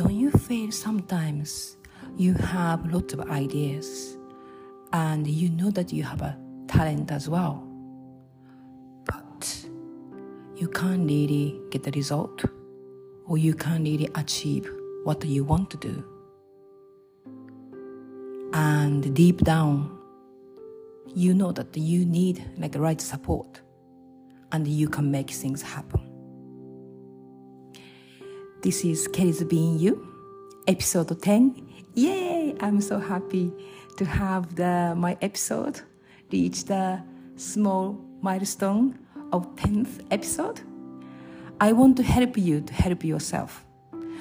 don't you feel sometimes you have lots of ideas and you know that you have a talent as well, but you can't really get the result or you can't really achieve what you want to do. And deep down, you know that you need like the right support and you can make things happen. This is Keli's Being You, episode 10. Yay! I'm so happy to have the, my episode reach the small milestone of 10th episode. I want to help you to help yourself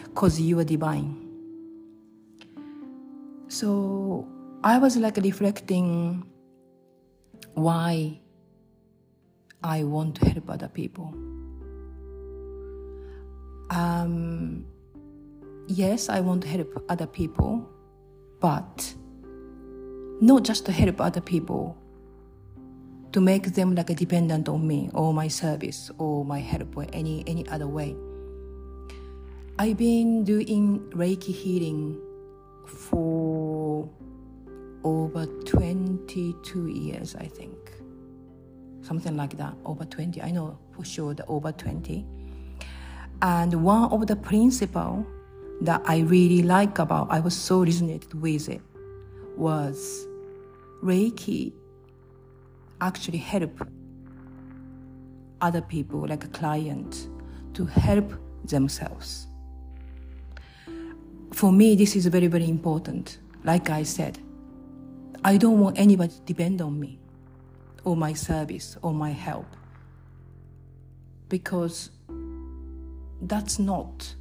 because you are divine. So I was like reflecting why I want to help other people. Um, yes, I want to help other people, but not just to help other people, to make them like a dependent on me or my service or my help or any any other way. I've been doing Reiki healing for over 22 years, I think. Something like that, over 20. I know for sure that over 20. And one of the principle that I really like about, I was so resonated with it, was Reiki actually help other people, like a client, to help themselves. For me, this is very, very important. Like I said, I don't want anybody to depend on me or my service or my help because that's not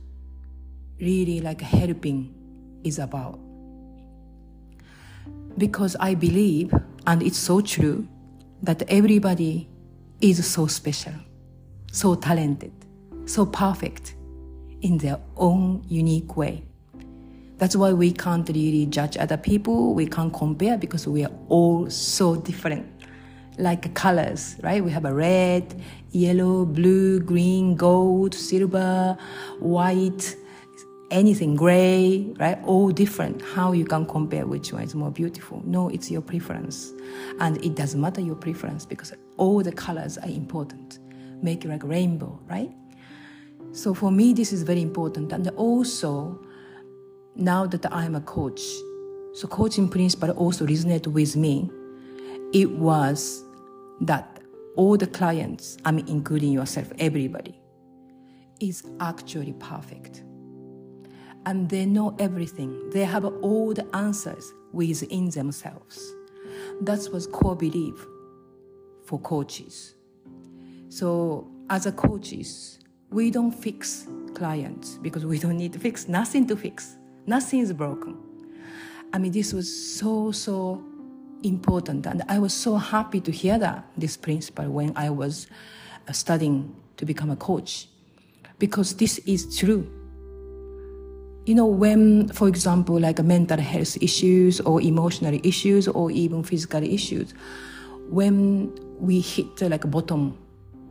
really like helping is about. Because I believe, and it's so true, that everybody is so special, so talented, so perfect in their own unique way. That's why we can't really judge other people. We can't compare because we are all so different. Like colors, right? We have a red, yellow, blue, green, gold, silver, white, anything gray, right? All different. How you can compare which one is more beautiful? No, it's your preference. And it doesn't matter your preference because all the colors are important. Make it like rainbow, right? So for me, this is very important. And also, now that I'm a coach, so coaching principle also resonate with me. It was that all the clients, I mean, including yourself, everybody, is actually perfect. And they know everything. They have all the answers within themselves. That was core belief for coaches. So as a coaches, we don't fix clients because we don't need to fix nothing to fix. Nothing is broken. I mean, this was so, so important. And I was so happy to hear that, this principle, when I was uh, studying to become a coach, because this is true. You know, when, for example, like mental health issues or emotional issues or even physical issues, when we hit uh, like a bottom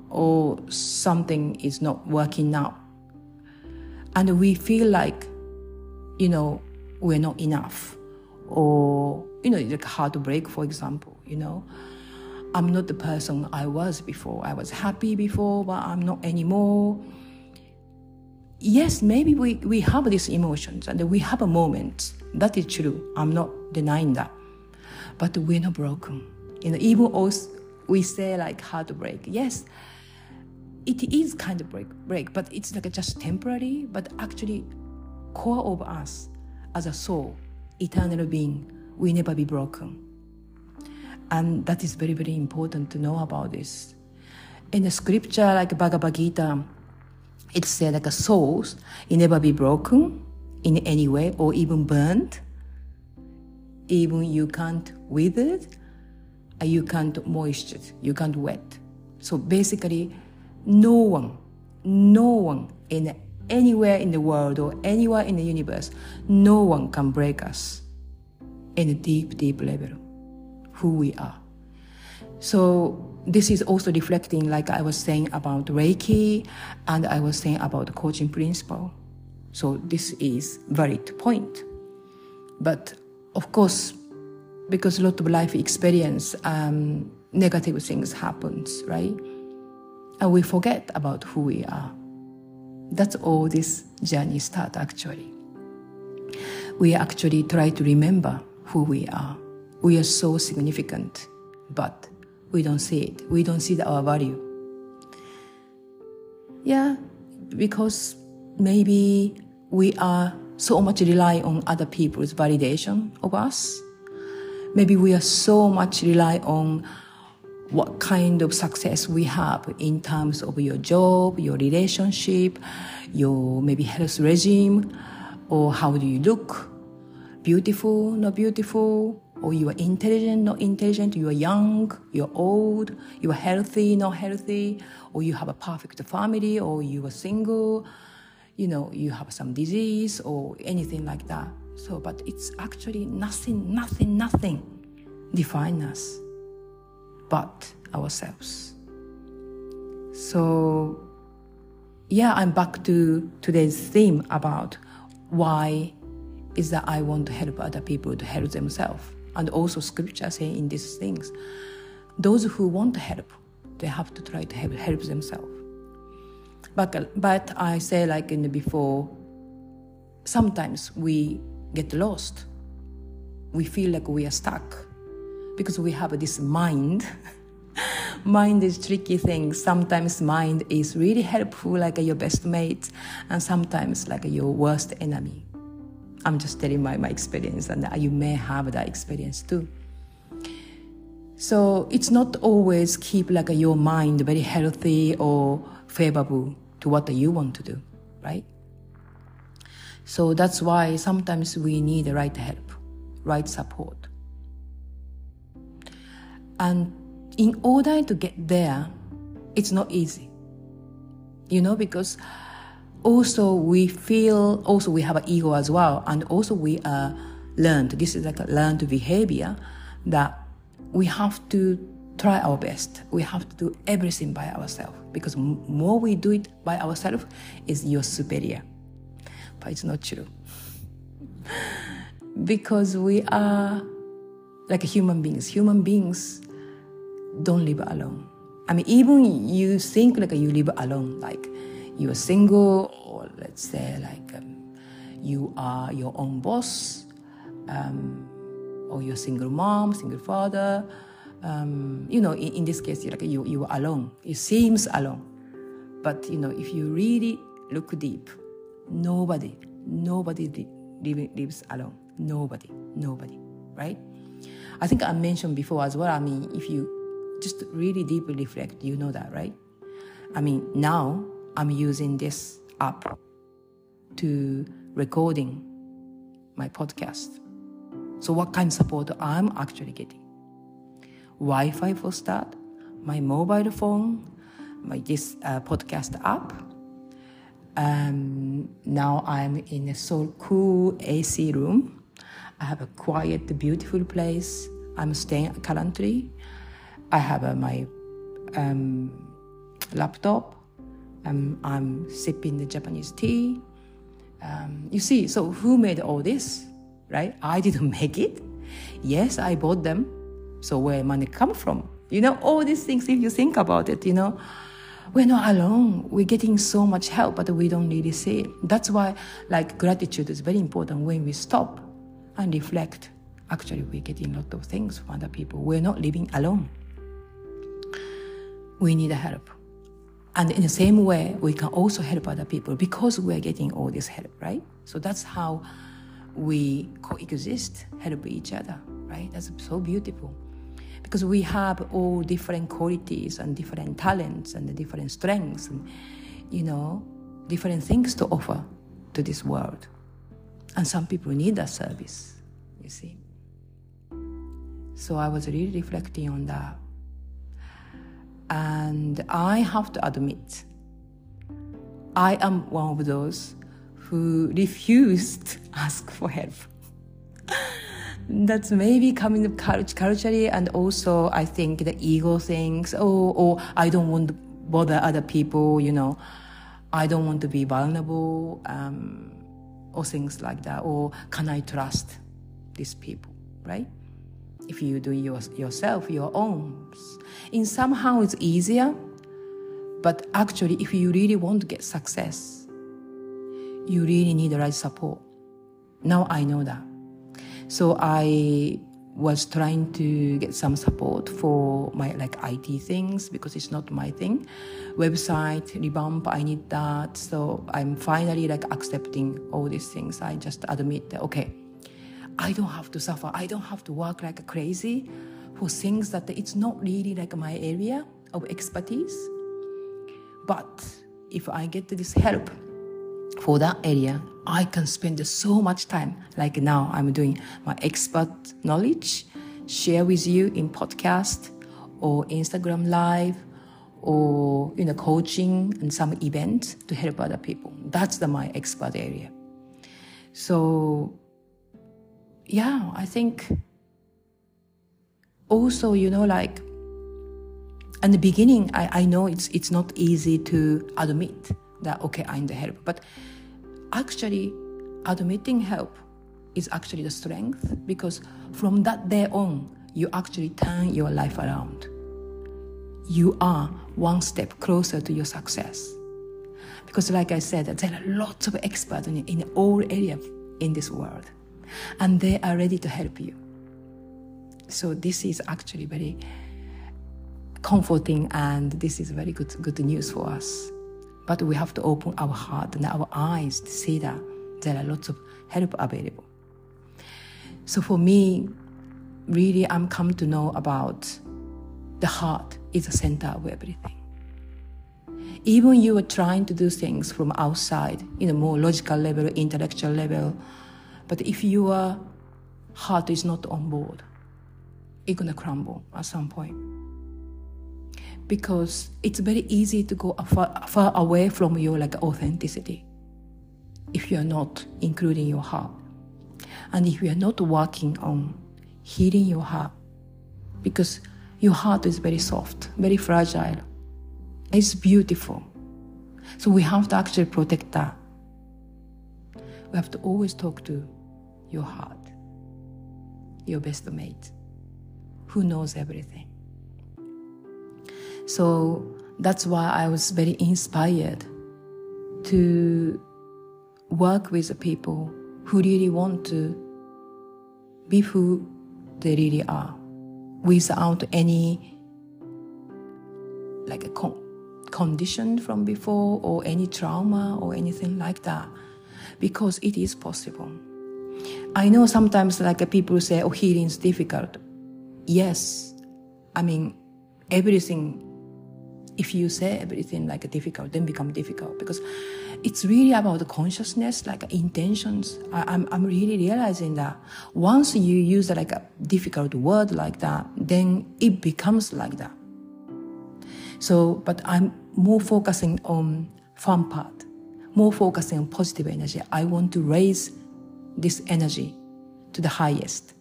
or something is not working out, and we feel like you know, we're not enough. Or, you know, like heartbreak, for example, you know. I'm not the person I was before. I was happy before, but I'm not anymore. Yes, maybe we, we have these emotions and we have a moment. That is true. I'm not denying that. But we're not broken. You know, even also we say like heartbreak. Yes, it is kind of break, break, but it's like just temporary. But actually, core of us as a soul, eternal being, will never be broken. And that is very, very important to know about this. In the scripture, like Bhagavad Gita, it said like a soul will never be broken in any way or even burned. Even you can't wither, you can't moisture, you can't wet. So basically, no one, no one in anywhere in the world or anywhere in the universe, no one can break us in a deep, deep level, who we are. So this is also reflecting, like I was saying about Reiki, and I was saying about the coaching principle. So this is valid point. But of course, because a lot of life experience, um, negative things happens, right? And we forget about who we are. That's all this journey start actually. We actually try to remember who we are. We are so significant, but we don't see it. We don't see our value. Yeah, because maybe we are so much rely on other people's validation of us. Maybe we are so much rely on what kind of success we have in terms of your job, your relationship, your maybe health regime, or how do you look, beautiful, not beautiful, or you are intelligent, not intelligent, you are young, you're old, you are healthy, not healthy, or you have a perfect family, or you are single, you know, you have some disease or anything like that. So, but it's actually nothing, nothing, nothing define us but ourselves. So, yeah, I'm back to today's theme about why is that I want to help other people to help themselves. And also scripture saying in these things, those who want help, they have to try to help, help themselves. But, but I say like in before, sometimes we get lost. We feel like we are stuck because we have this mind. mind is tricky thing. Sometimes mind is really helpful, like your best mate, and sometimes like your worst enemy. I'm just telling my, my experience, and you may have that experience too. So it's not always keep like your mind very healthy or favorable to what you want to do, right? So that's why sometimes we need the right help, right support. And in order to get there, it's not easy. You know, because also we feel, also we have an ego as well, and also we are learned, this is like a learned behavior that we have to try our best. We have to do everything by ourselves because more we do it by ourselves is your superior. But it's not true. because we are like human beings. Human beings don't live alone. I mean, even you think like you live alone, like you are single, or let's say like um, you are your own boss, um, or you're single mom, single father. Um, you know, in, in, this case, like you you are alone. It seems alone, but you know, if you really look deep, nobody, nobody li- lives alone. Nobody, nobody, right? I think I mentioned before as well. I mean, if you just really deeply reflect, you know that, right? I mean, now I'm using this app to recording my podcast. So what kind of support I'm actually getting? Wi-Fi for start, my mobile phone, my this uh, podcast app. Um, now I'm in a so cool AC room. I have a quiet, beautiful place. I'm staying at currently. I have uh, my um, laptop. Um, I'm sipping the Japanese tea. Um, you see, so who made all this, right? I didn't make it. Yes, I bought them. So where money come from? You know, all these things, if you think about it, you know, we're not alone. We're getting so much help, but we don't really see it. That's why, like, gratitude is very important when we stop and reflect. Actually, we're getting a lot of things from other people. We're not living alone we need help. And in the same way, we can also help other people because we are getting all this help, right? So that's how we coexist, help each other, right? That's so beautiful. Because we have all different qualities and different talents and different strengths and, you know, different things to offer to this world. And some people need that service, you see. So I was really reflecting on that and I have to admit, I am one of those who refused to ask for help. That's maybe coming of culturally, and also I think the ego thinks, Oh, or I don't want to bother other people. You know, I don't want to be vulnerable, um, or things like that. Or can I trust these people, right? If you do your, yourself, your own. In somehow it's easier, but actually, if you really want to get success, you really need the right support. Now I know that. So I was trying to get some support for my like IT things because it's not my thing. Website revamp, I need that. So I'm finally like accepting all these things. I just admit that okay, I don't have to suffer. I don't have to work like crazy for things that it's not really like my area of expertise. But if I get this help for that area, I can spend so much time. Like now, I'm doing my expert knowledge, share with you in podcast or Instagram live or you know coaching and some events to help other people. That's the my expert area. So yeah, I think also you know like in the beginning I, I know it's it's not easy to admit that okay i need help. But actually admitting help is actually the strength because from that day on you actually turn your life around. You are one step closer to your success. Because like i said there are lots of experts in, in all areas in this world and they are ready to help you. So this is actually very comforting and this is very good good news for us but we have to open our heart and our eyes to see that there are lots of help available. So for me, really, I'm come to know about the heart is the center of everything. Even you are trying to do things from outside, in a more logical level, intellectual level, but if your heart is not on board, it's gonna crumble at some point because it's very easy to go far, far away from your like authenticity if you are not including your heart. And if you are not working on healing your heart because your heart is very soft very fragile it's beautiful. So we have to actually protect that. We have to always talk to your heart your best mate who knows everything so that's why I was very inspired to work with the people who really want to be who they really are without any like a con- condition from before or any trauma or anything like that because it is possible. I know sometimes like people say oh healing is difficult. Yes. I mean everything if you say everything like difficult, then become difficult because it's really about the consciousness, like intentions. I, am I'm, I'm really realizing that once you use like a difficult word like that, then it becomes like that. So, but I'm more focusing on fun part, more focusing on positive energy. I want to raise this energy to the highest.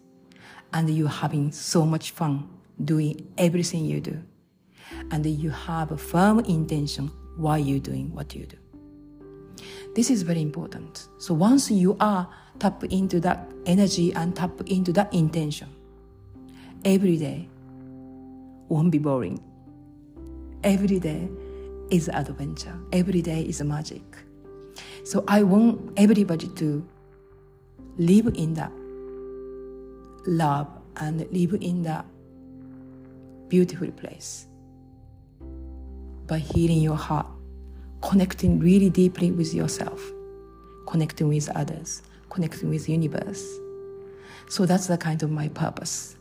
And you're having so much fun doing everything you do and you have a firm intention why you're doing what you do. This is very important. So once you are tap into that energy and tap into that intention, every day won't be boring. Every day is adventure. Every day is magic. So I want everybody to live in that love and live in that beautiful place by healing your heart, connecting really deeply with yourself, connecting with others, connecting with the universe. So that's the kind of my purpose.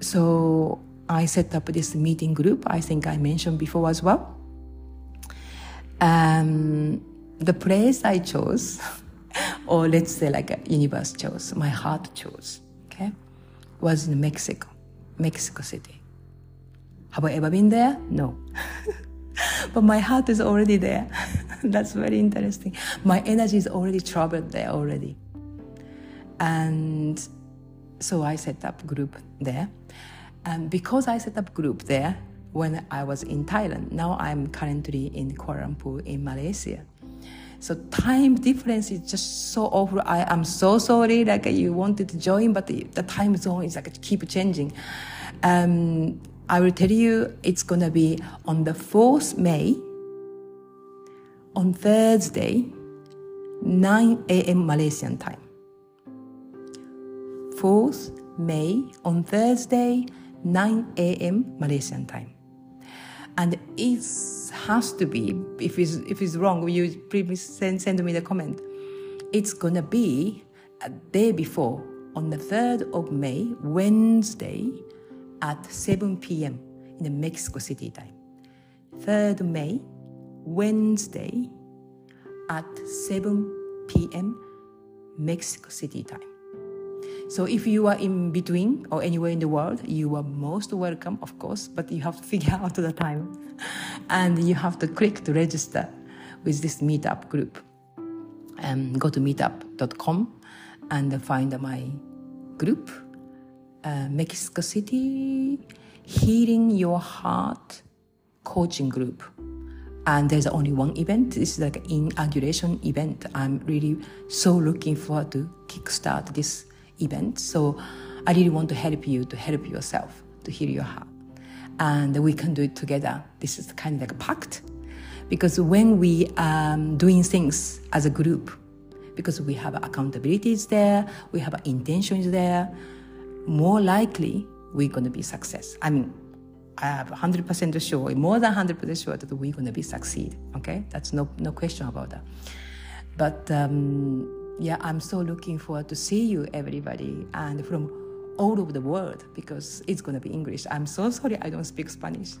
So I set up this meeting group. I think I mentioned before as well. Um, the place I chose, or let's say like a universe chose, my heart chose, okay, was in Mexico, Mexico City. Have I ever been there? No. but my heart is already there. That's very interesting. My energy is already traveled there already. And so I set up group there. And because I set up group there, when I was in Thailand. Now I'm currently in Kuala Lumpur in Malaysia. So time difference is just so awful. I am so sorry. Like you wanted to join, but the, the time zone is like keep changing. Um, I will tell you it's gonna be on the 4th May on Thursday, 9 a.m. Malaysian time. 4th May on Thursday, 9 a.m. Malaysian time. And it has to be, if it's, if it's wrong, you please send, send me the comment. It's gonna be a day before, on the 3rd of May, Wednesday, at 7 p.m. in the Mexico City time. 3rd May, Wednesday at 7 p.m. Mexico City time. So if you are in between or anywhere in the world, you are most welcome, of course, but you have to figure out the time. And you have to click to register with this meetup group. Um, go to meetup.com and find my group, uh, Mexico City Healing Your Heart coaching group. And there's only one event. This is like an inauguration event. I'm really so looking forward to kickstart this event. So I really want to help you to help yourself to heal your heart. And we can do it together. This is kind of like a pact. Because when we are um, doing things as a group, because we have accountabilities there, we have intentions there, more likely we're going to be success. I mean, I have 100% sure, more than 100% sure that we're going to be succeed. Okay, that's no no question about that. But um, yeah, I'm so looking forward to see you, everybody, and from all over the world because it's going to be English. I'm so sorry I don't speak Spanish.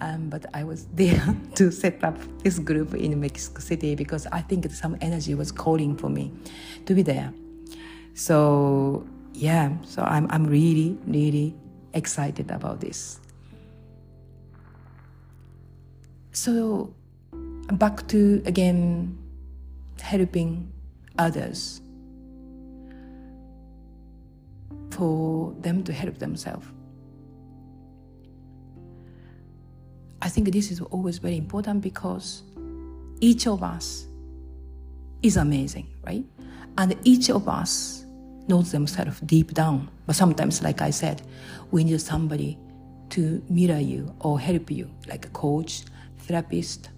Um, but I was there to set up this group in Mexico City because I think some energy was calling for me to be there. So yeah, so I'm I'm really really excited about this. So back to again helping others for them to help themselves. I think this is always very important because each of us is amazing, right? And each of us knows themselves deep down. But sometimes, like I said, we need somebody to mirror you or help you, like a coach, therapist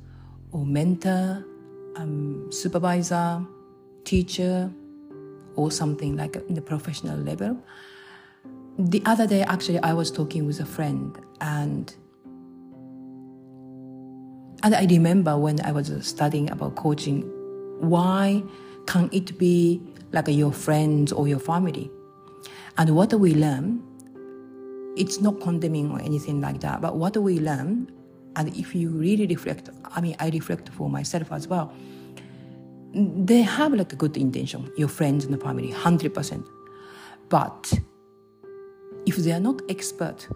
or mentor, um, supervisor, teacher, or something like in the professional level. The other day, actually, I was talking with a friend, and and I remember when I was studying about coaching, why can't it be like your friends or your family? And what we learn, it's not condemning or anything like that, but what we learn and if you really reflect, I mean, I reflect for myself as well, they have like a good intention, your friends and the family, 100%. But if they are not expert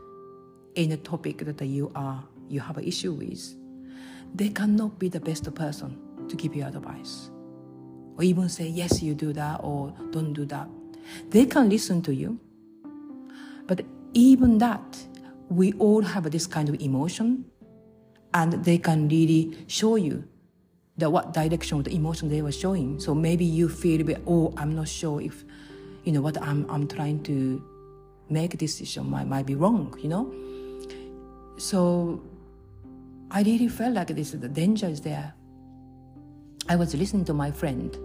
in a topic that you are, you have an issue with, they cannot be the best person to give you advice. Or even say, yes, you do that, or don't do that. They can listen to you. But even that, we all have this kind of emotion and they can really show you the what direction of the emotion they were showing. So maybe you feel a bit, oh, I'm not sure if, you know, what I'm I'm trying to make decision might might be wrong, you know. So I really felt like this the danger is there. I was listening to my friend,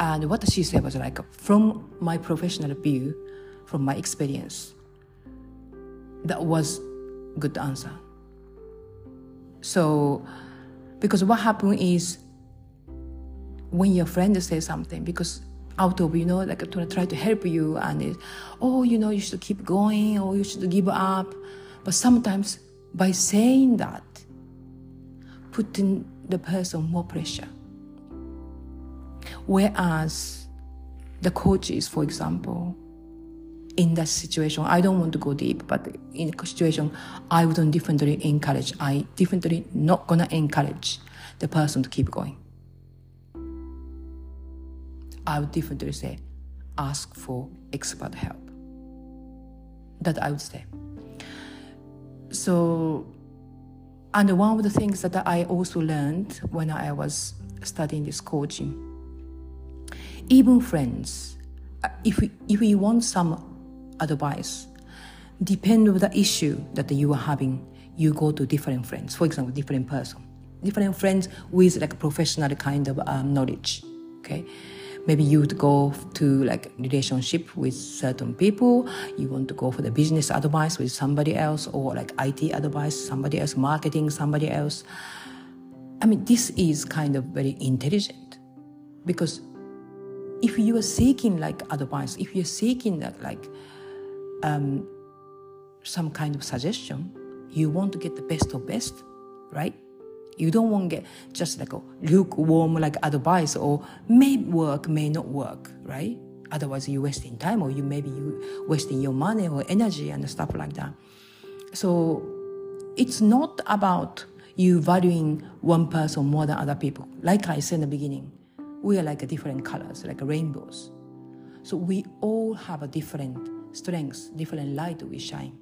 and what she said was like, from my professional view, from my experience, that was good answer. So, because what happened is when your friend says something, because out of you know like to try to help you and it, oh you know you should keep going or you should give up, but sometimes by saying that, putting the person more pressure. Whereas the coaches, for example, in that situation, I don't want to go deep, but in a situation, I wouldn't differently encourage. I differently not gonna encourage the person to keep going. I would differently say, ask for expert help. That I would say. so, and one of the things that I also learned when I was studying this coaching, even friends, uh, if we, if we want some advice, depend on the issue that you are having, you go to different friends. For example, different person, different friends with like professional kind of um, knowledge. Okay, maybe you would go to like relationship with certain people. You want to go for the business advice with somebody else, or like IT advice, somebody else, marketing, somebody else. I mean, this is kind of very intelligent because if you are seeking like advice, if you're seeking that like um, some kind of suggestion, you want to get the best of best, right? You don't want to get just like a lukewarm like advice or may work, may not work, right? Otherwise, you're wasting time or you maybe you wasting your money or energy and stuff like that. So it's not about you valuing one person more than other people. Like I said in the beginning, we are like different colors, like rainbows. So we all have a different strengths, different light we shine.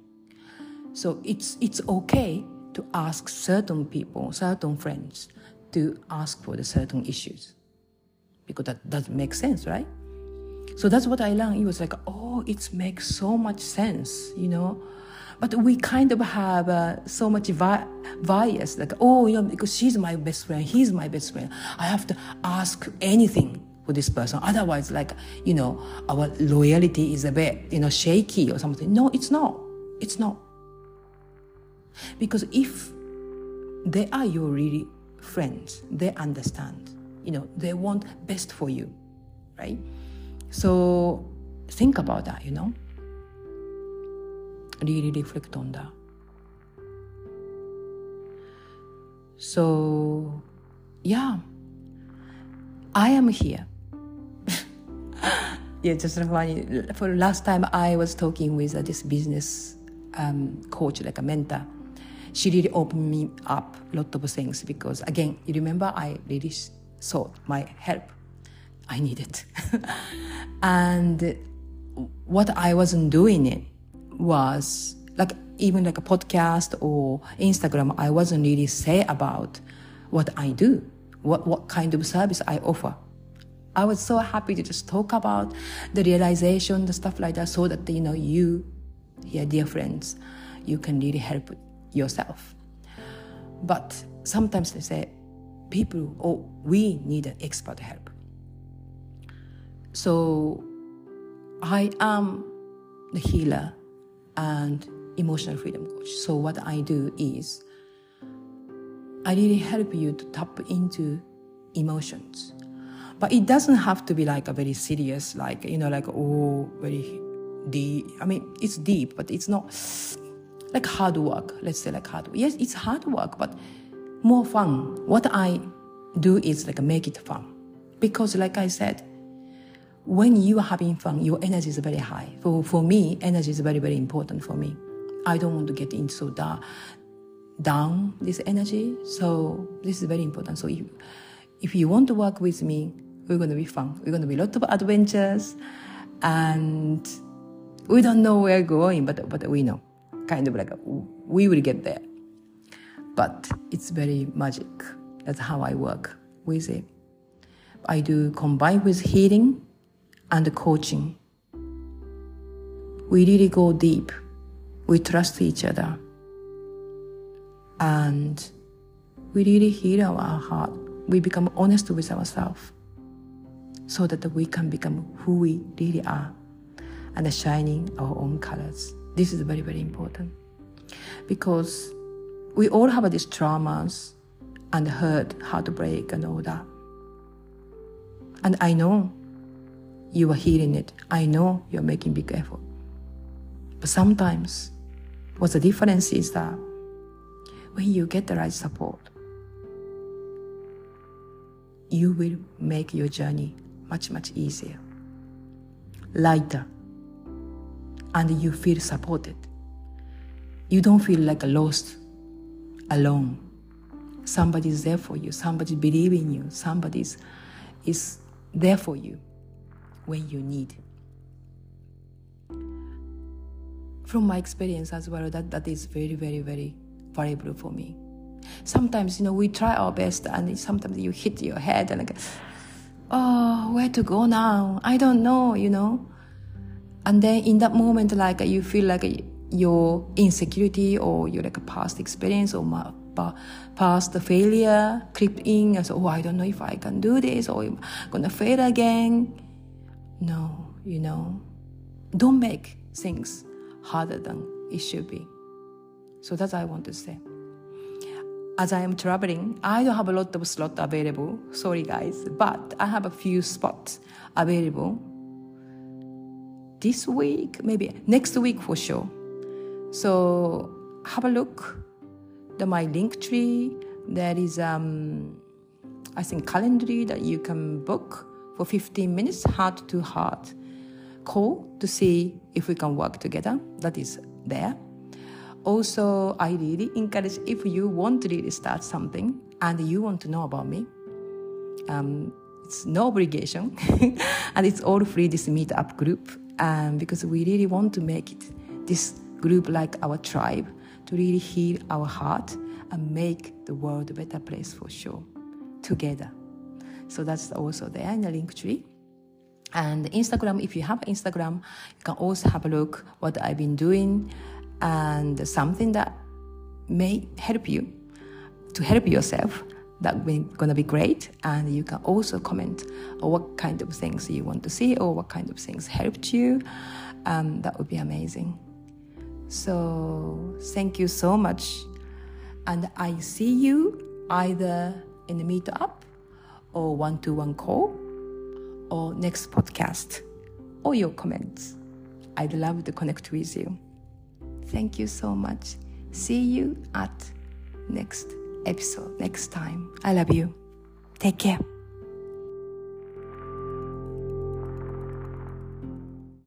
So it's it's okay to ask certain people, certain friends, to ask for the certain issues, because that doesn't make sense, right? So that's what I learned. It was like, oh, it makes so much sense, you know. But we kind of have uh, so much vi- bias, like, oh, you know, because she's my best friend, he's my best friend. I have to ask anything for this person. Otherwise, like, you know, our loyalty is a bit, you know, shaky or something. No, it's not. It's not. Because if they are your really friends, they understand, you know, they want best for you, right? So think about that, you know really reflect on that. So, yeah, I am here. yeah, just funny. For last time, I was talking with uh, this business um, coach, like a mentor. She really opened me up a lot of things because, again, you remember I really sought my help. I needed, and what I wasn't doing it was like even like a podcast or Instagram, I wasn't really say about what I do, what, what kind of service I offer. I was so happy to just talk about the realization, the stuff like that, so that you know you, yeah, dear friends, you can really help yourself. But sometimes they say, people, oh, we need an expert help. So I am the healer and emotional freedom coach. So what I do is I really help you to tap into emotions. But it doesn't have to be like a very serious, like, you know, like, oh, very deep. I mean, it's deep, but it's not like hard work. Let's say like hard work. Yes, it's hard work, but more fun. What I do is like make it fun. Because like I said, when you are having fun, your energy is very high. For, for me, energy is very, very important for me. I don't want to get into so down this energy. So this is very important. So if, if you want to work with me, we're going to be fun. We're going to be a lot of adventures and we don't know where we're going, but, but we know kind of like we will get there. But it's very magic. That's how I work with it. I do combine with healing and coaching. We really go deep. We trust each other. And we really heal our heart. We become honest with ourselves so that we can become who we really are and shining our own colors. This is very, very important because we all have these traumas and hurt, heartbreak, and all that. And I know you are healing it. I know you're making big effort. But sometimes what the difference is that when you get the right support, you will make your journey much, much easier, lighter, and you feel supported. You don't feel like lost, alone. Somebody's there for you, somebody believes in you, somebody's is there for you when you need. from my experience as well, that, that is very, very, very valuable for me. Sometimes, you know, we try our best and sometimes you hit your head and like, oh, where to go now? I don't know, you know. And then in that moment, like you feel like your insecurity or your like past experience or past failure creep in and so, oh, I don't know if I can do this or I'm gonna fail again. No, you know, don't make things harder than it should be. So that's what I want to say. As I am traveling, I don't have a lot of slots available. Sorry guys, but I have a few spots available this week, maybe next week for sure. So have a look. The my link tree. There is um, I think calendar that you can book for 15 minutes, heart to heart call to see if we can work together. That is there. Also, I really encourage if you want to really start something and you want to know about me, um, it's no obligation and it's all free this meetup group um, because we really want to make it this group like our tribe to really heal our heart and make the world a better place for sure together. So that's also there in the link tree. And Instagram, if you have Instagram, you can also have a look what I've been doing and something that may help you to help yourself. That's gonna be great. And you can also comment what kind of things you want to see or what kind of things helped you. Um, that would be amazing. So thank you so much. And I see you either in the meetup or one to one call or next podcast or your comments. I'd love to connect with you. Thank you so much. See you at next episode next time. I love you. Take care.